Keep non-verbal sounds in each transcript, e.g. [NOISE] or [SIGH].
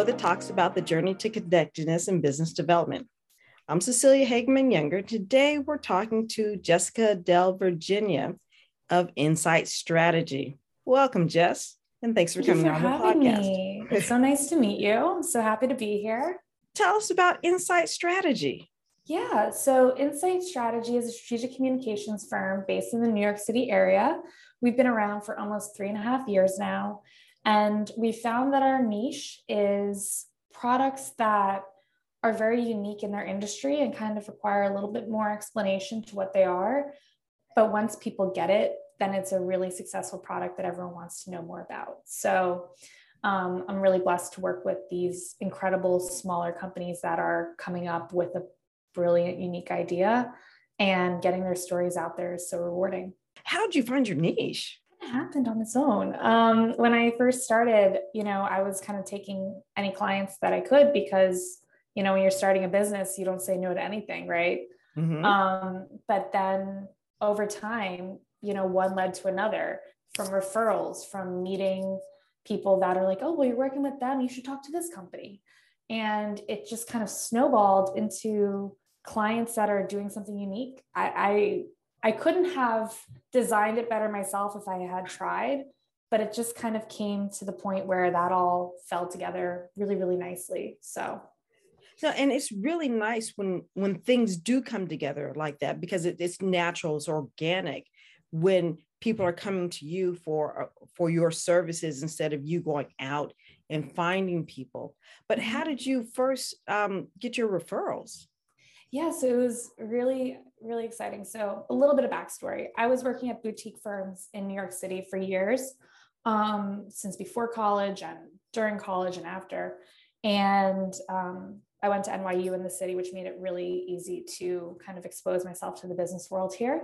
show that talks about the journey to connectedness in business development. I'm Cecilia Hageman Younger. Today we're talking to Jessica DelVirginia of Insite Strategy. Welcome, Jess, and thanks for coming for on the podcast. Me. It's so nice to meet you. I'm so happy to be here. Tell us about Insite Strategy. Yeah, so Insite Strategy is a strategic communications firm based in the New York City area. We've been around for almost three and a half years now. And we found that our niche is products that are very unique in their industry and kind of require a little bit more explanation to what they are. But once people get it, then it's a really successful product that everyone wants to know more about. So um, I'm really blessed to work with these incredible smaller companies that are coming up with a brilliant, unique idea and getting their stories out there is so rewarding. How did you find your niche? Happened on its own. Um, when I first started, you know, I was kind of taking any clients that I could because you know, when you're starting a business, you don't say no to anything, right? Mm-hmm. Um, but then over time, you know, one led to another from referrals, from meeting people that are like, oh, well, you're working with them, you should talk to this company. And it just kind of snowballed into clients that are doing something unique. I, I, I couldn't have designed it better myself if I had tried, but it just kind of came to the point where that all fell together really, really nicely. So no, and it's really nice when when things do come together like that because it, it's natural, it's organic. When people are coming to you for uh, for your services instead of you going out and finding people. But how mm-hmm. did you first um, get your referrals? Yeah, so it was really, really exciting. So, a little bit of backstory I was working at boutique firms in New York City for years, um, since before college and during college and after. And um, I went to NYU in the city, which made it really easy to kind of expose myself to the business world here.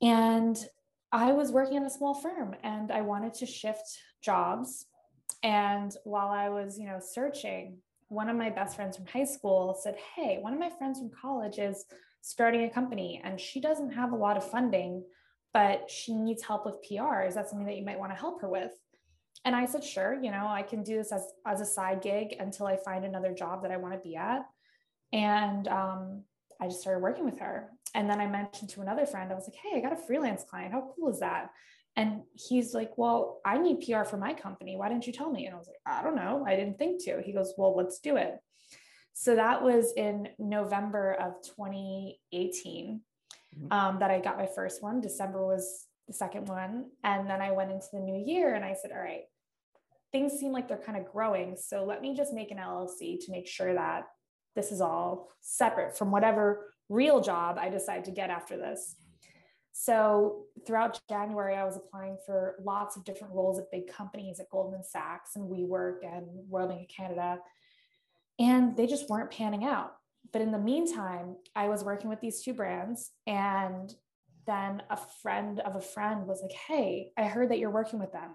And I was working in a small firm and I wanted to shift jobs. And while I was, you know, searching, one of my best friends from high school said, Hey, one of my friends from college is starting a company and she doesn't have a lot of funding, but she needs help with PR. Is that something that you might want to help her with? and I said, sure, you know, I can do this as, as a side gig until I find another job that I want to be at. And um, I just started working with her. And then I mentioned to another friend, I was like, hey, I got a freelance client. How cool is that? And he's like, well, I need PR for my company. Why didn't you tell me? And I was like, I don't know. I didn't think to. He goes, well, let's do it. So that was in November of 2018 mm-hmm. um, that I got my first one. December was the second one. And then I went into the new year and I said, all right, things seem like they're kind of growing. So let me just make an LLC to make sure that this is all separate from whatever real job I decide to get after this. So throughout January, I was applying for lots of different roles at big companies at Goldman Sachs and WeWork and Royal Bank of Canada. And they just weren't panning out. But in the meantime, I was working with these two brands and then a friend of a friend was like, Hey, I heard that you're working with them.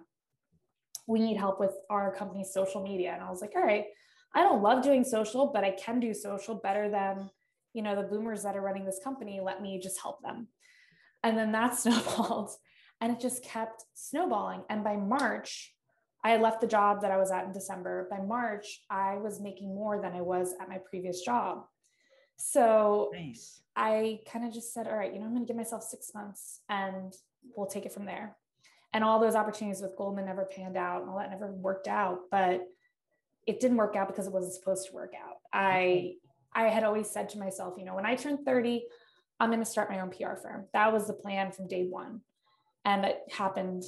We need help with our company's social media. And I was like, All right, I don't love doing social, but I can do social better than, you know, the boomers that are running this company. Let me just help them. And then that [LAUGHS] snowballed and it just kept snowballing. And by March, I had left the job that I was at in December. By March, I was making more than I was at my previous job. So nice. I kind of just said, all right, you know, I'm going to give myself six months and we'll take it from there. And all those opportunities with Goldman never panned out and all that never worked out. But it didn't work out because it wasn't supposed to work out. I I had always said to myself, you know, when I turn 30, I'm going to start my own PR firm. That was the plan from day one. And it happened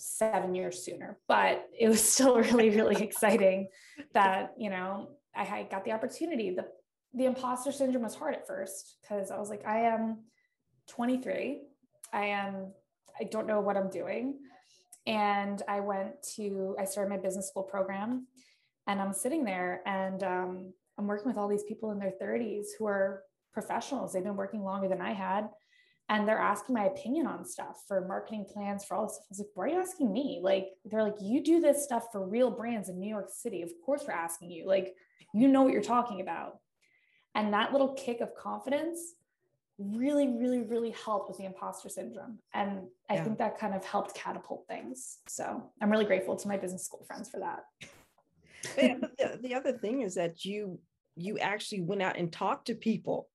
seven years sooner, but it was still [LAUGHS] really, really exciting that, you know, I got the opportunity. The the imposter syndrome was hard at first because I was like, I am 23. I am, I don't know what I'm doing. And I went to, I started my business school program and I'm sitting there and um, I'm working with all these people in their 30s who are professionals. They've been working longer than I had. And they're asking my opinion on stuff for marketing plans, for all this stuff. I was like, why are you asking me? Like, they're like, you do this stuff for real brands in New York City. Of course, we're asking you. Like, you know what you're talking about. And that little kick of confidence really, really, really helped with the imposter syndrome. And I yeah. think that kind of helped catapult things. So I'm really grateful to my business school friends for that. the other thing is that you you actually went out and talked to people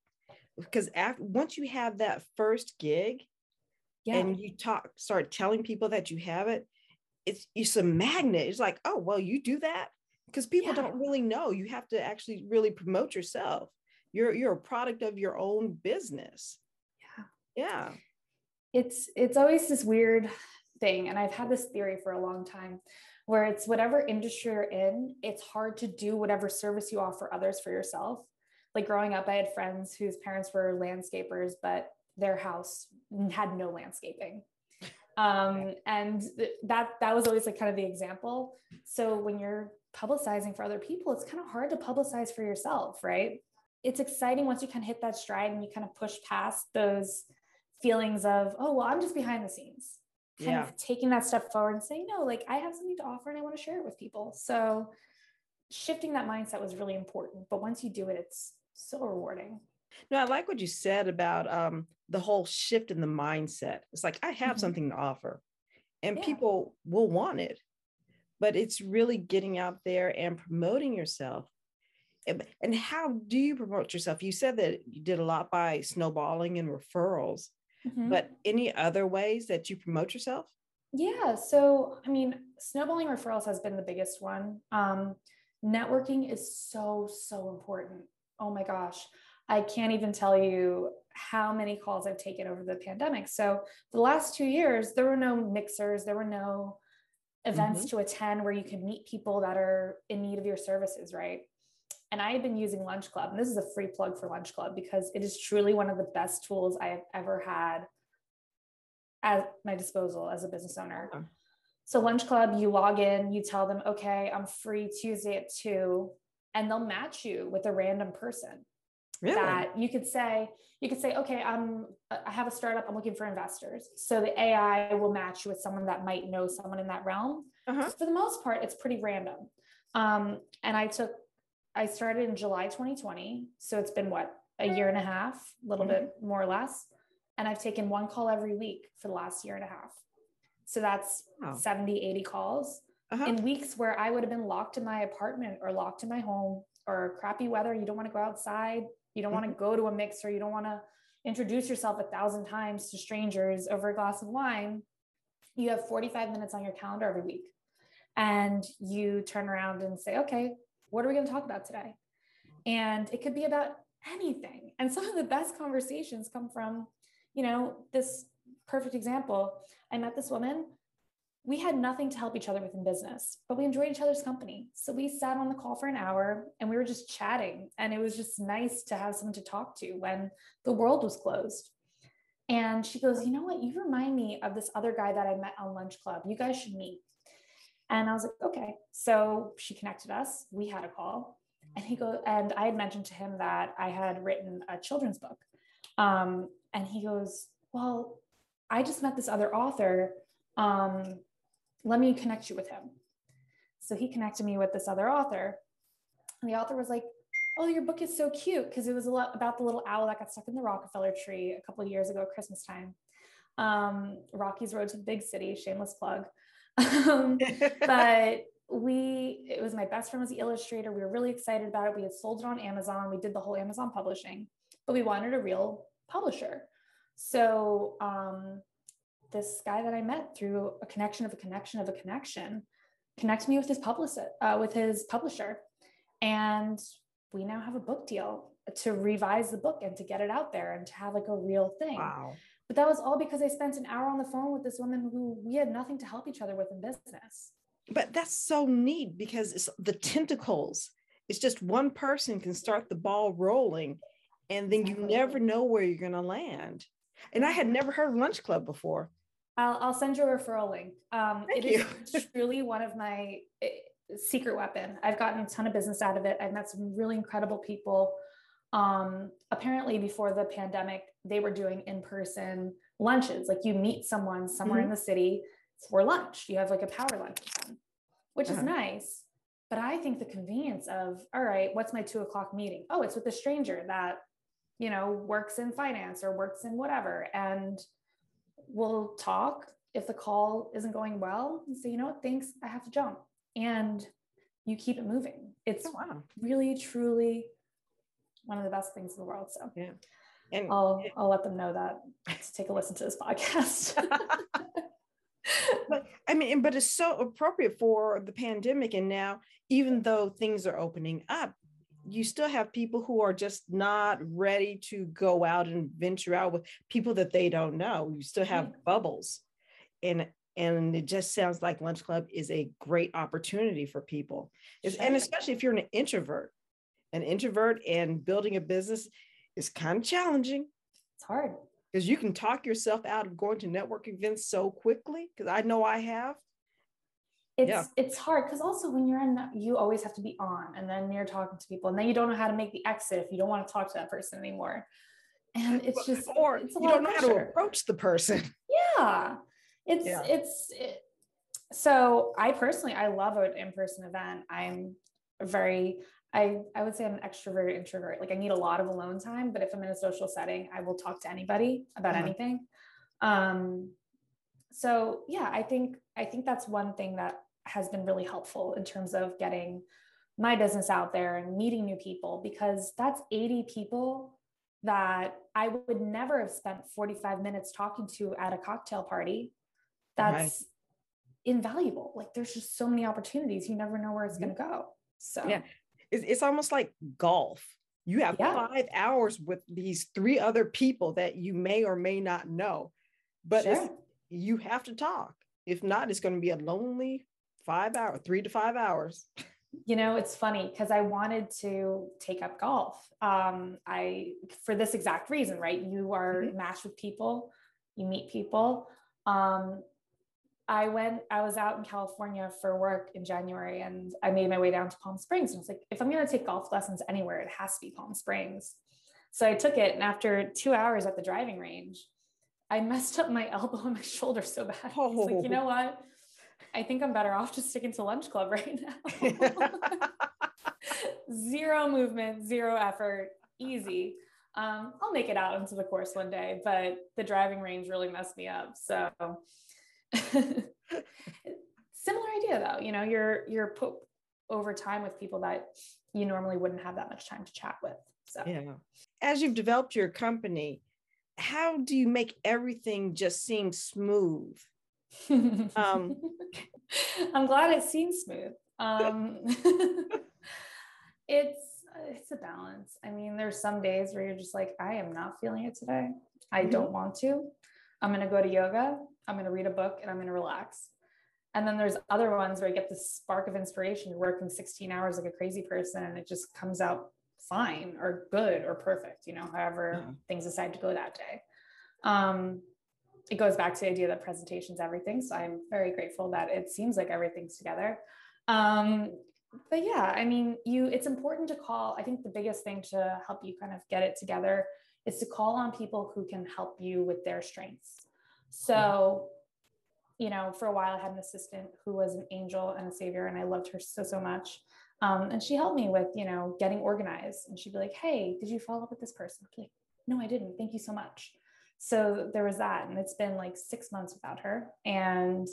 because after once you have that first gig yeah. and you talk start telling people that you have it it's it's a magnet. It's like oh well you do that? Because people yeah. don't really know. You have to actually really promote yourself. You're you're a product of your own business. Yeah. Yeah. It's it's always this weird thing and i've had this theory for a long time where it's whatever industry you're in it's hard to do whatever service you offer others for yourself like growing up i had friends whose parents were landscapers but their house had no landscaping. Um, and th- that that was always like kind of the example. So when you're publicizing for other people it's kind of hard to publicize for yourself right? It's exciting once you kind of hit that stride and you kind of push past those feelings of oh well i'm just behind the scenes. Kind yeah. of taking that step forward and saying no like i have something to offer and i want to share it with people. So shifting that mindset was really important but once you do it it's so rewarding no, I like what you said about um, the whole shift in the mindset. It's like I have mm-hmm. something to offer, and yeah. people will want it, but it's really getting out there and promoting yourself. And, how do you promote yourself? You said that you did a lot by snowballing and referrals, mm-hmm. but any other ways that you promote yourself? Yeah. So, I mean, snowballing referrals has been the biggest one. Um, networking is so, so important. Oh my gosh. I can't even tell you how many calls I've taken over the pandemic. So the last two years, there were no mixers, there were no events mm-hmm. to attend where you can meet people that are in need of your services, right? And I have been using Lunch Club, and this is a free plug for Lunch Club because it is truly one of the best tools I have ever had at my disposal as a business owner. So Lunch Club, you log in, you tell them, okay, I'm free Tuesday at two, and they'll match you with a random person really? that you could say you could say okay i'm i have a startup i'm looking for investors so the ai will match you with someone that might know someone in that realm uh-huh. for the most part it's pretty random um, and i took i started in july 2020 so it's been what a year and a half a little mm-hmm. bit more or less and i've taken one call every week for the last year and a half so that's wow. 70 80 calls uh-huh. in weeks where i would have been locked in my apartment or locked in my home or crappy weather you don't want to go outside you don't want to mm-hmm. go to a mixer. You don't want to introduce yourself a thousand times to strangers over a glass of wine. You have 45 minutes on your calendar every week. And you turn around and say, okay, what are we going to talk about today? And it could be about anything. And some of the best conversations come from, you know, this perfect example. I met this woman we had nothing to help each other with in business, but we enjoyed each other's company. So we sat on the call for an hour and we were just chatting. And it was just nice to have someone to talk to when the world was closed. And she goes, You know what? You remind me of this other guy that I met on Lunch Club. You guys should meet. And I was like, Okay. So she connected us. We had a call. And he goes, and I had mentioned to him that I had written a children's book. Um, and he goes, Well, I just met this other author. Um, let me connect you with him. So he connected me with this other author. And the author was like, Oh, your book is so cute because it was a lot about the little owl that got stuck in the Rockefeller tree a couple of years ago, at Christmas time. Um, Rocky's Road to the Big City, shameless plug. [LAUGHS] um, [LAUGHS] but we, it was my best friend was the illustrator. We were really excited about it. We had sold it on Amazon. We did the whole Amazon publishing, but we wanted a real publisher. So um, this guy that I met through a connection of a connection of a connection connect me with his publisher, uh, with his publisher, and we now have a book deal to revise the book and to get it out there and to have like a real thing. Wow. But that was all because I spent an hour on the phone with this woman who we had nothing to help each other with in business. But that's so neat because it's the tentacles. It's just one person can start the ball rolling, and then you never know where you're going to land. And I had never heard of Lunch Club before. I'll, I'll send you a referral link. Um, Thank it you. is [LAUGHS] truly one of my eh, secret weapon. I've gotten a ton of business out of it. I've met some really incredible people. Um, apparently, before the pandemic, they were doing in-person lunches. Like you meet someone somewhere mm-hmm. in the city for lunch. You have like a power lunch with them, which uh-huh. is nice. But I think the convenience of, all right, what's my two o'clock meeting? Oh, it's with a stranger that, you know, works in finance or works in whatever. And we'll talk if the call isn't going well and say, you know what, thanks, I have to jump. And you keep it moving. It's Oh, wow. really, truly one of the best things in the world. So Yeah. And I'll I'll let them know that to take a listen to this podcast. [LAUGHS] [LAUGHS] but I mean, but it's so appropriate for the pandemic. And now, even though things are opening up, you still have people who are just not ready to go out and venture out with people that they don't know. You still have Right. bubbles. And and it just sounds like lunch club is a great opportunity for people. And especially if you're an introvert. An introvert and building a business is kind of challenging it's hard. because you can talk yourself out of going to network events so quickly. Because I know I have. It's Yeah. it's hard because also when you're in you always have to be on and then you're talking to people and then you don't know how to make the exit if you don't want to talk to that person anymore. And it's just or it's you don't know how to approach the person. [LAUGHS] yeah it's Yeah. it's it, so i personally i love an in-person event i'm very i i would say i'm an extrovert introvert like i need a lot of alone time but if i'm in a social setting i will talk to anybody about Uh-huh. anything um so yeah i think i think that's one thing that has been really helpful in terms of getting my business out there and meeting new people because that's 80 people that I would never have spent 45 minutes talking to at a cocktail party. That's invaluable. Like there's just so many opportunities. You never know where it's mm-hmm. going to go. So Yeah. It's, it's almost like golf. You have Yeah. five hours with these three other people that you may or may not know, but sure. you have to talk. If not, it's going to be a lonely five hour, three to five hours. you know it's funny because i wanted to take up golf. Um i for this exact reason right? You are Mhm. matched with people. You meet people. Um i went i was out in california for work in january and i made my way down to palm springs. And i was like if i'm going to take golf lessons anywhere it has to be palm springs. So i took it and after two hours at the driving range i messed up my [LAUGHS] elbow and my shoulder so bad. I was like you know what I think I'm better off just sticking to lunch club [LAUGHS] right now. [LAUGHS] zero movement, zero effort, easy. Um, I'll make it out into the course one day, but the driving range really messed me up. So [LAUGHS] similar idea though, you know, you're you're put over time with people that you normally wouldn't have that much time to chat with. So yeah. As you've developed your company, how do you make everything just seem smooth? Um, [LAUGHS] I'm glad it seems smooth. Um, [LAUGHS] it's it's a balance. I mean, there's some days where you're just like, I am not feeling it today. I Mhm. don't want to. I'm gonna go to yoga. I'm gonna read a book, and I'm gonna relax. And then there's other ones where you get this spark of inspiration. You're working 16 hours like a crazy person, and it just comes out fine or good or perfect. You know, however Yeah. things decide to go that day. Um, it goes back to the idea that presentation's everything. So I'm very grateful that it seems like everything's together. Um, but yeah, I mean, you it's important to call. I think the biggest thing to help you kind of get it together is to call on people who can help you with their strengths. So, you know, for a while I had an assistant who was an angel and a savior, and I loved her so so much. Um, and she helped me with, you know, getting organized. And she'd be like, "Hey, did you follow up with this person?" Like, "No, I didn't. Thank you so much." So there was that, and it's been like six months without her, and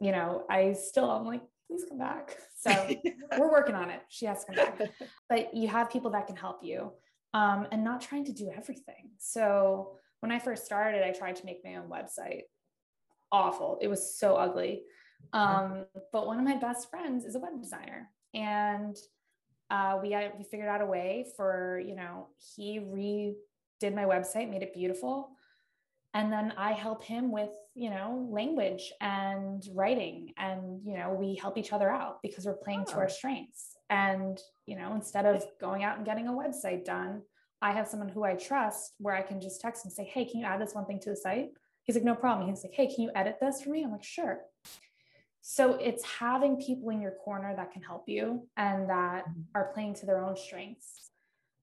you know, I still I'm like, please come back. [LAUGHS] So [LAUGHS] we're working on it. She has to come back. But you have people that can help you um, and not trying to do everything. So when I first started, I tried to make my own website. Awful. It was so ugly. Um, but one of my best friends is a web designer. And uh, we, we figured out a way for, you know, he redid my website, made it beautiful. And then I help him with, you know, language and writing. And, you know, we help each other out because we're playing to Oh. our strengths. And, you know, instead of going out and getting a website done, I have someone who I trust where I can just text and say, Hey, can you add this one thing to the site? He's like, No problem. He's like, Hey, can you edit this for me? I'm like, Sure. So it's having people in your corner that can help you and that Mhm. are playing to their own strengths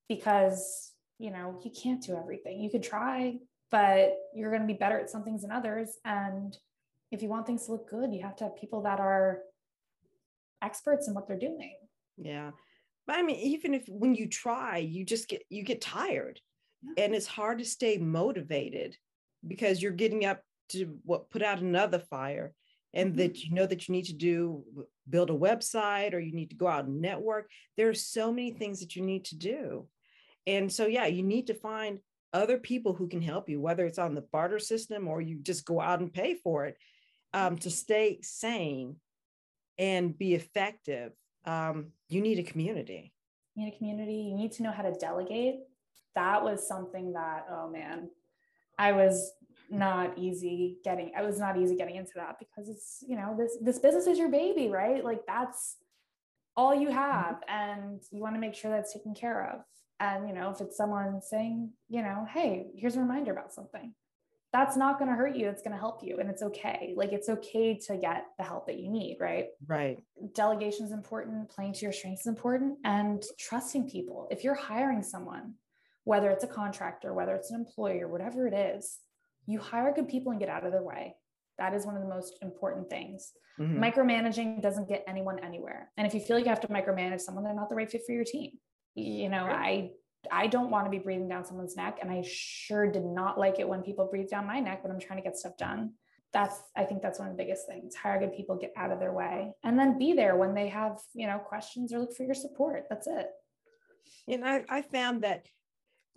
because, you know, you can't do everything. You could try, but you're going to be better at some things than others. And if you want things to look good, you have to have people that are experts in what they're doing. Yeah. But I mean, even if when you try, you just get you get tired and it's hard to stay motivated because you're getting up to what put out another fire and Mhm. that you know that you need to do build a website or you need to go out and network. There are so many things that you need to do. And so, yeah, you need to find other people who can help you, whether it's on the barter system or you just go out and pay for it um, to stay sane and be effective. Um, you need a community. You need a community. You need to know how to delegate. That was something that, oh man, I was not easy getting i was not easy getting into that because it's you know this this business is your baby right like that's all you mm-hmm. have and you want to make sure that's taken care of and you know if it's someone saying you know hey here's a reminder about something that's not going to hurt you it's going to help you and it's okay like it's okay to get the help that you need right right delegation is important playing to your strengths is important and trusting people if you're hiring someone whether it's a contractor whether it's an employer whatever it is you hire good people and get out of their way. That is one of the most important things. Mm-hmm. Micromanaging doesn't get anyone anywhere. And if you feel like you have to micromanage someone, they're not the right fit for your team. You know, I I don't want to be breathing down someone's neck. And I sure did not like it when people breathe down my neck when I'm trying to get stuff done. That's I think that's one of the biggest things. Hire good people, get out of their way, and then be there when they have, you know, questions or look for your support. That's it. And I, I found that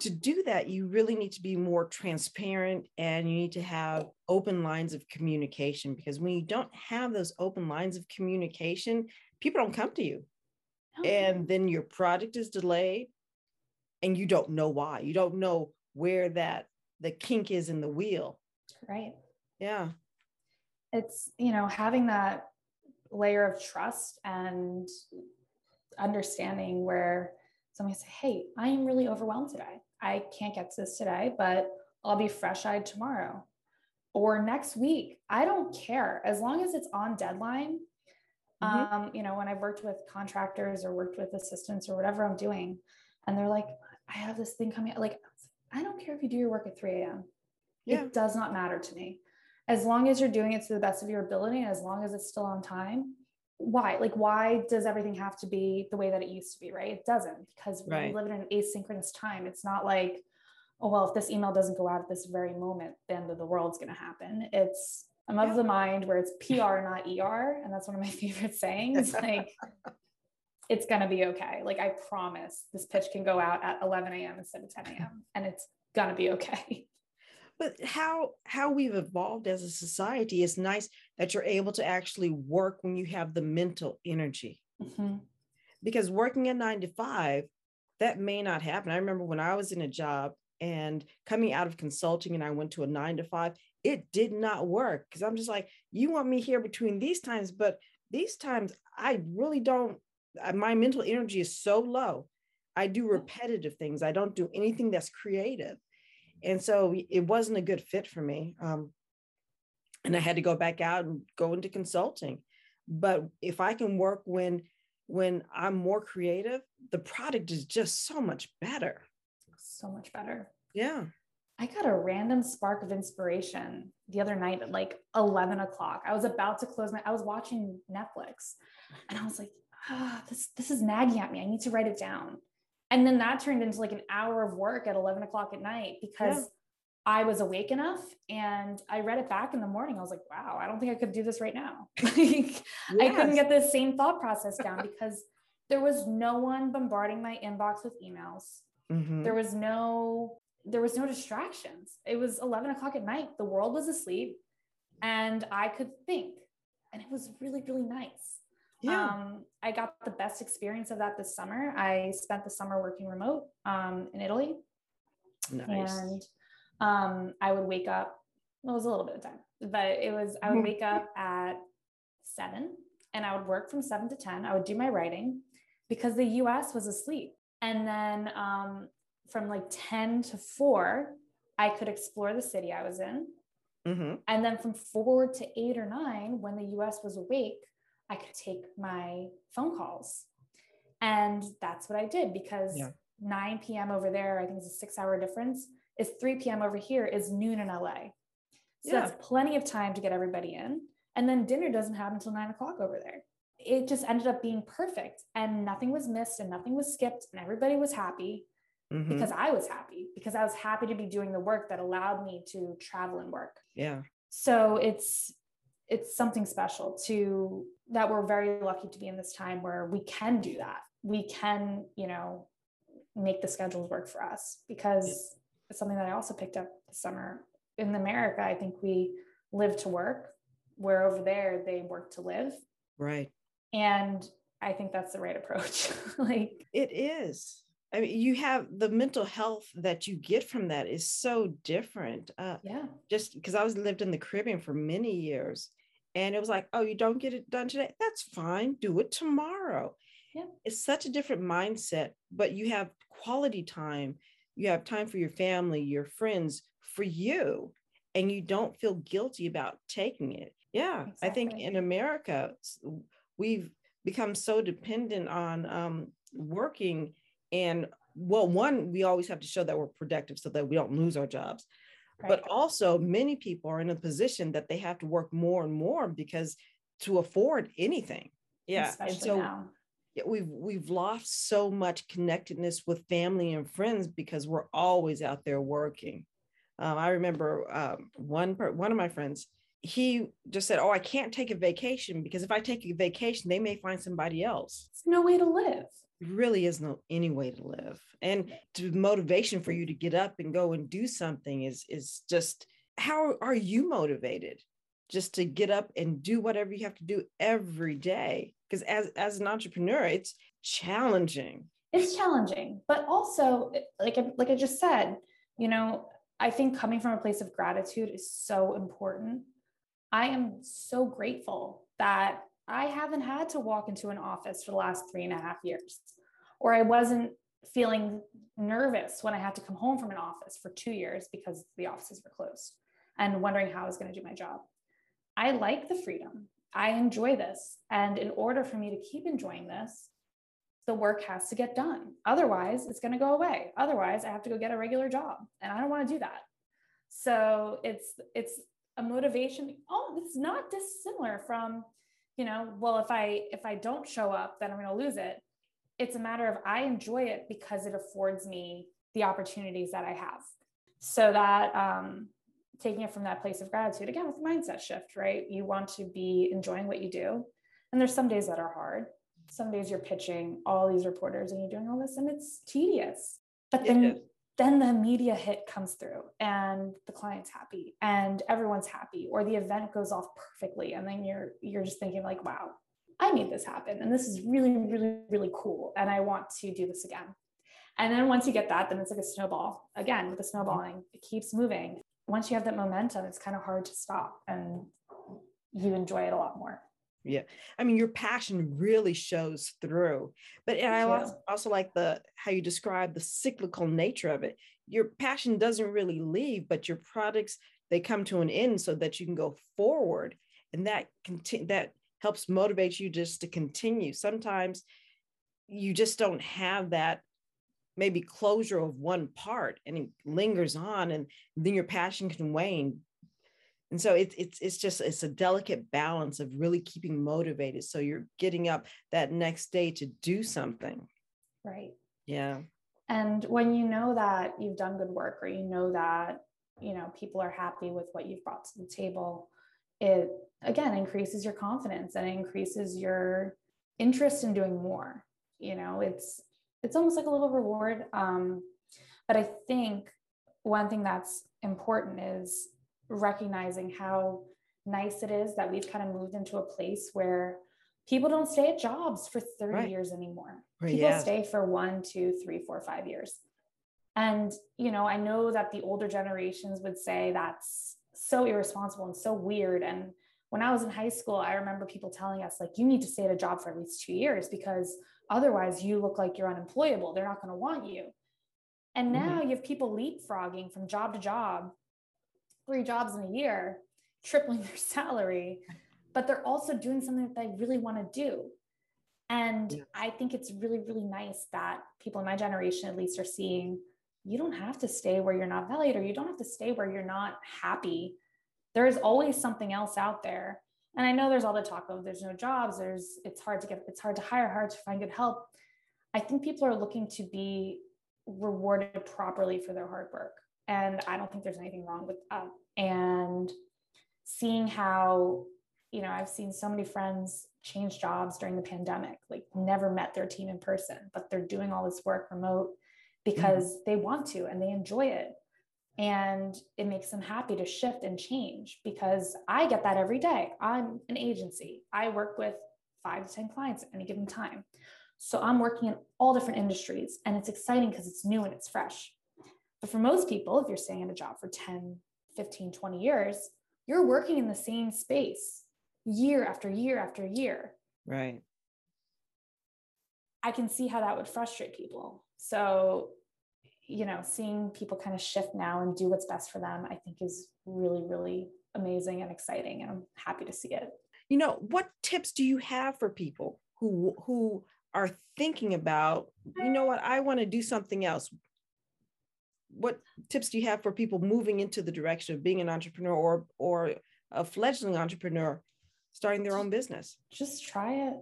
to do that, you really need to be more transparent and you need to have open lines of communication because when you don't have those open lines of communication, people don't come to you. Oh, and then your project is delayed and you don't know why. You don't know where that the kink is in the wheel. Right. Yeah. It's, you know, having that layer of trust and understanding where somebody say, Hey, I am really overwhelmed today. I can't get to this today, but I'll be fresh eyed tomorrow or next week. I don't care as long as it's on deadline. Mm-hmm. Um, you know, when I've worked with contractors or worked with assistants or whatever I'm doing, and they're like, I have this thing coming, like, I don't care if you do your work at 3 a.m. Yeah. It does not matter to me. As long as you're doing it to the best of your ability and as long as it's still on time, why like why does everything have to be the way that it used to be right it doesn't because right. we live in an asynchronous time it's not like oh well if this email doesn't go out at this very moment the end of the world's going to happen it's i'm of yeah. the mind where it's pr not er and that's one of my [LAUGHS] favorite sayings [LAUGHS] like it's going to be okay like i promise this pitch can go out at 11 a.m instead of 10 a.m and it's going to be okay but how how we've evolved as a society is nice that you're able to actually work when you have the mental energy mm-hmm. because working a nine to five that may not happen i remember when i was in a job and coming out of consulting and i went to a nine to five it did not work. Because i'm just like you want me here between these times but these times i really don't my mental energy is so low. I do repetitive things. I don't do anything that's creative. And so it wasn't a good fit for me um, and i had to go back out and go into consulting. But if i can work when when i'm more creative the product is just so much better so much better yeah i got a random spark of inspiration the other night at like 11 o'clock i was about to close my i was watching netflix and i was like ah, this this is nagging at me i need to write it down and then that turned into like an hour of work at 11 o'clock at night because yeah. I was awake enough and I read it back in the morning. I was like, wow, I don't think I could do this right now. [LAUGHS] like, yes. I couldn't get the same thought process down because there was no one bombarding my inbox with emails. Mm-hmm. There was no, there was no distractions. It was 11 o'clock at night. The world was asleep and I could think. And it was really, really nice. Yeah. Um, I got the best experience of that this summer. I spent the summer working remote um, in Italy. Nice. And um, I would wake up, well, it was a little bit of time, but it was, I would wake up at seven and I would work from seven to 10. I would do my writing because the US was asleep. And then um, from like 10 to four, I could explore the city I was in. Mm-hmm. And then from four to eight or nine, when the US was awake, I could take my phone calls. And that's what I did because yeah. 9 p.m. over there, I think it's a six hour difference, is 3 p.m. over here is noon in LA. So yeah. that's plenty of time to get everybody in. And then dinner doesn't happen until nine o'clock over there. It just ended up being perfect and nothing was missed and nothing was skipped and everybody was happy mm-hmm. because I was happy because I was happy to be doing the work that allowed me to travel and work. Yeah. So it's it's something special to that we're very lucky to be in this time where we can do that. We can, you know, make the schedules work for us because it's something that I also picked up this summer. In America, I think we live to work, where over there they work to live. Right. And I think that's the right approach. [LAUGHS] like it is. I mean, you have the mental health that you get from that is so different. Uh, yeah. Just because I was lived in the Caribbean for many years, and it was like, oh, you don't get it done today. That's fine. Do it tomorrow. Yeah. It's such a different mindset, but you have quality time. You have time for your family, your friends, for you, and you don't feel guilty about taking it. Yeah. Exactly. I think in America, we've become so dependent on um, working and well one we always have to show that we're productive so that we don't lose our jobs right. but also many people are in a position that they have to work more and more because to afford anything yeah Especially and so now. we've we've lost so much connectedness with family and friends because we're always out there working um, i remember um, one one of my friends he just said, Oh, I can't take a vacation because if I take a vacation, they may find somebody else. It's no way to live. really is no any way to live. And to motivation for you to get up and go and do something is is just how are you motivated? Just to get up and do whatever you have to do every day. Because as as an entrepreneur, it's challenging. It's challenging, but also like like I just said, you know, I think coming from a place of gratitude is so important I am so grateful that I haven't had to walk into an office for the last three and a half years, or I wasn't feeling nervous when I had to come home from an office for two years because the offices were closed and wondering how I was going to do my job. I like the freedom. I enjoy this. And in order for me to keep enjoying this, the work has to get done. Otherwise, it's going to go away. Otherwise, I have to go get a regular job, and I don't want to do that. So it's it's a motivation. Oh it's not dissimilar from you know well if i if i don't show up then i'm going to lose it. It's a matter of i enjoy it because it affords me the opportunities that i have. So that um, taking it from that place of gratitude again with mindset shift right? You want to be enjoying what you do. And there's some days that are hard. Some days you're pitching all these reporters and you're doing all this and it's tedious. But then then the media hit comes through and the client's happy and everyone's happy or the event goes off perfectly and then you're you're just thinking like wow i made this happen and this is really really really cool and i want to do this again. And then once you get that then it's like a snowball again with the snowballing. It keeps moving. Once you have that momentum it's kind of hard to stop and you enjoy it a lot more yeah. I mean your passion really shows through but and i also, also like the how you describe the cyclical nature of it. Your passion doesn't really leave but your products they come to an end so that you can go forward and that continue that helps motivate you just to continue. Sometimes you just don't have that maybe closure of one part and it lingers on and then your passion can wane and so it's it's it's just it's a delicate balance of really keeping motivated. So you're getting up that next day to do something. Right. Yeah. And when you know that you've done good work or you know that you know people are happy with what you've brought to the table it again increases your confidence and increases your interest in doing more. You know it's it's almost like a little reward. Um, but i think one thing that's important is recognizing how nice it is that we've kind of moved into a place where people don't stay at jobs for 30 right. years anymore. People yeah. stay for one, two, three, four, five years. And, you know, I know that the older generations would say that's so irresponsible and so weird. And when I was in high school, I remember people telling us, like, you need to stay at a job for at least two years because otherwise you look like you're unemployable. They're not going to want you. And now mm-hmm. you have people leapfrogging from job to job three jobs in a year, tripling their [LAUGHS] salary, but they're also doing something that they really want to do. And yeah. I think it's really, really nice that people in my generation, at least, are seeing you don't have to stay where you're not valued or you don't have to stay where you're not happy. There is always something else out there. And I know there's all the talk of there's no jobs, there's it's hard to get, it's hard to hire, hard to find good help. I think people are looking to be rewarded properly for their hard work. And I don't think there's anything wrong with that. And seeing how you know, I've seen so many friends change jobs during the pandemic, like never met their team in person, but they're doing all this work remote because mm-hmm. they want to and they enjoy it. And it makes them happy to shift and change because I get that every day. I'm an agency, I work with five to 10 clients at any given time. So I'm working in all different industries and it's exciting because it's new and it's fresh. But for most people, if you're staying in a job for 10, 15, 20 years, you're working in the same space year after year after year. Right. I can see how that would frustrate people. So, you know, seeing people kind of shift now and do what's best for them, I think is really, really amazing and exciting. And I'm happy to see it. You know, what tips do you have for people who who are thinking about, you know what, I want to do something else? What tips do you have for people moving into the direction of being an entrepreneur or or a fledgling entrepreneur starting their own business? Just try it.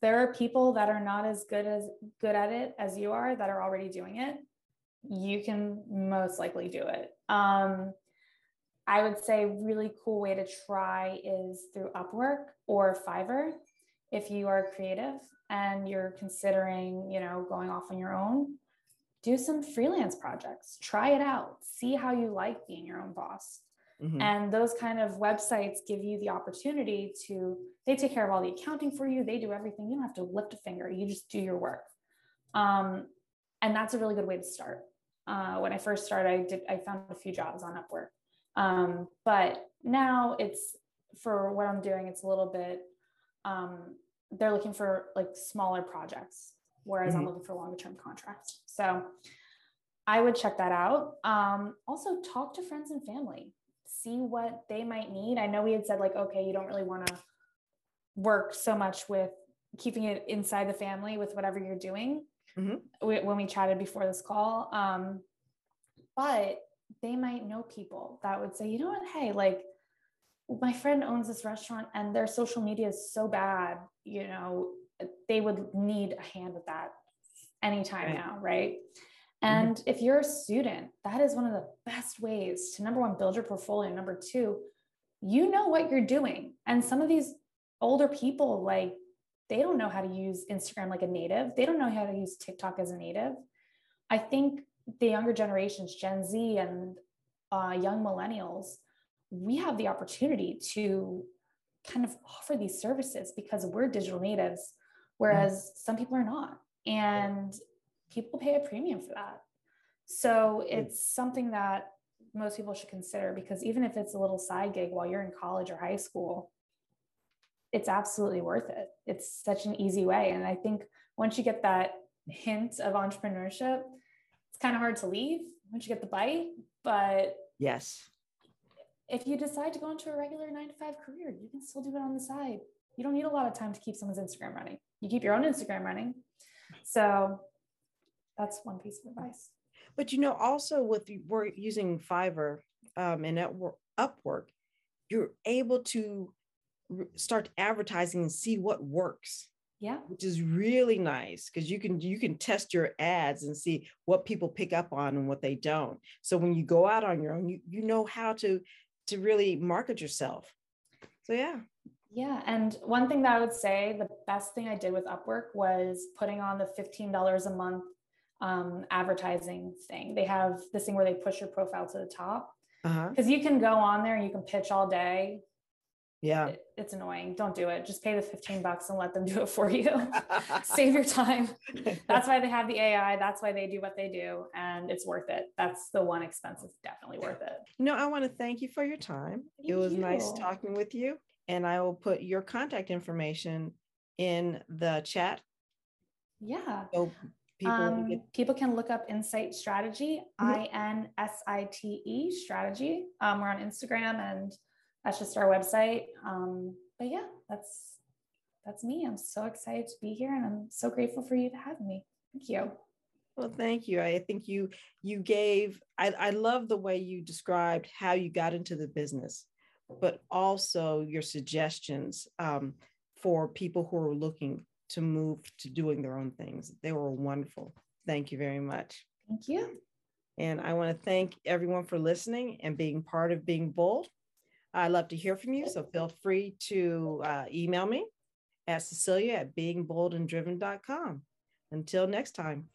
There are people that are not as good as good at it as you are that are already doing it. You can most likely do it. Um, I would say really cool way to try is through Upwork or Fiverr if you are creative and you're considering, you know, going off on your own. Do some freelance projects. Try it out. See how you like being your own boss. Mm-hmm. And those kind of websites give you the opportunity to, they take care of all the accounting for you. They do everything. You don't have to lift a finger. You just do your work. Um, and that's a really good way to start. Uh, when I first started, I did, I found a few jobs on Upwork. Um, but now it's for what I'm doing, it's a little bit, um, they're looking for like smaller projects, whereas mm-hmm. I'm looking for longer term contracts. So I would check that out. Um, also talk to friends and family see what they might need. I know we had said like, okay, you don't really want to work so much with keeping it inside the family with whatever you're doing mm-hmm. when we chatted before this call. Um, but they might know people that would say, you know what, hey, like my friend owns this restaurant and their social media is so bad, you know, they would need a hand with that anytime right. now, right? And mm-hmm. if you're a student, that is one of the best ways to number one, build your portfolio. Number two, you know what you're doing. And some of these older people, like, they don't know how to use Instagram like a native, they don't know how to use TikTok as a native. I think the younger generations, Gen Z and uh, young millennials, we have the opportunity to kind of offer these services because we're digital natives. Whereas some people are not. And people pay a premium for that. So it's something that most people should consider because even if it's a little side gig while you're in college or high school, it's absolutely worth it. It's such an easy way. And I think once you get that hint of entrepreneurship, it's kind of hard to leave once you get the bite. But yes, if you decide to go into a regular nine to five career, you can still do it on the side. You don't need a lot of time to keep someone's Instagram running. You keep your own Instagram running. So that's one piece of advice. But you know, also with we're using Fiverr um, and Upwork, you're able to start advertising and see what works. Yeah, which is really nice because you can you can test your ads and see what people pick up on and what they don't. So when you go out on your own, you you know how to to really market yourself. So yeah. Yeah. And one thing that I would say the best thing I did with Upwork was putting on the $15 a month um, advertising thing. They have this thing where they push your profile to the top because uh-huh. you can go on there and you can pitch all day. Yeah. It, it's annoying. Don't do it. Just pay the 15 bucks and let them do it for you. [LAUGHS] Save your time. [LAUGHS] That's why they have the AI. That's why they do what they do. And it's worth it. That's the one expense. It's definitely worth it. You know, I want to thank you for your time. Thank it was you. nice talking with you. And I will put your contact information in the chat. Yeah. So people um, get- people can look up Insite Strategy, mm-hmm. I N S I T E Strategy. Um, we're on Instagram, and that's just our website. Um, but yeah, that's that's me. I'm so excited to be here, and I'm so grateful for you to have me. Thank you. Well, thank you. I think you you gave. I, I love the way you described how you got into the business, but also your suggestions um, for people who are looking to move to doing their own things. They were wonderful. Thank you very much. Thank you. And I want to thank everyone for listening and being part of Being Bold. I love to hear from you. So feel free to uh, email me at Cecilia at beingboldanddriven.com. Until next time.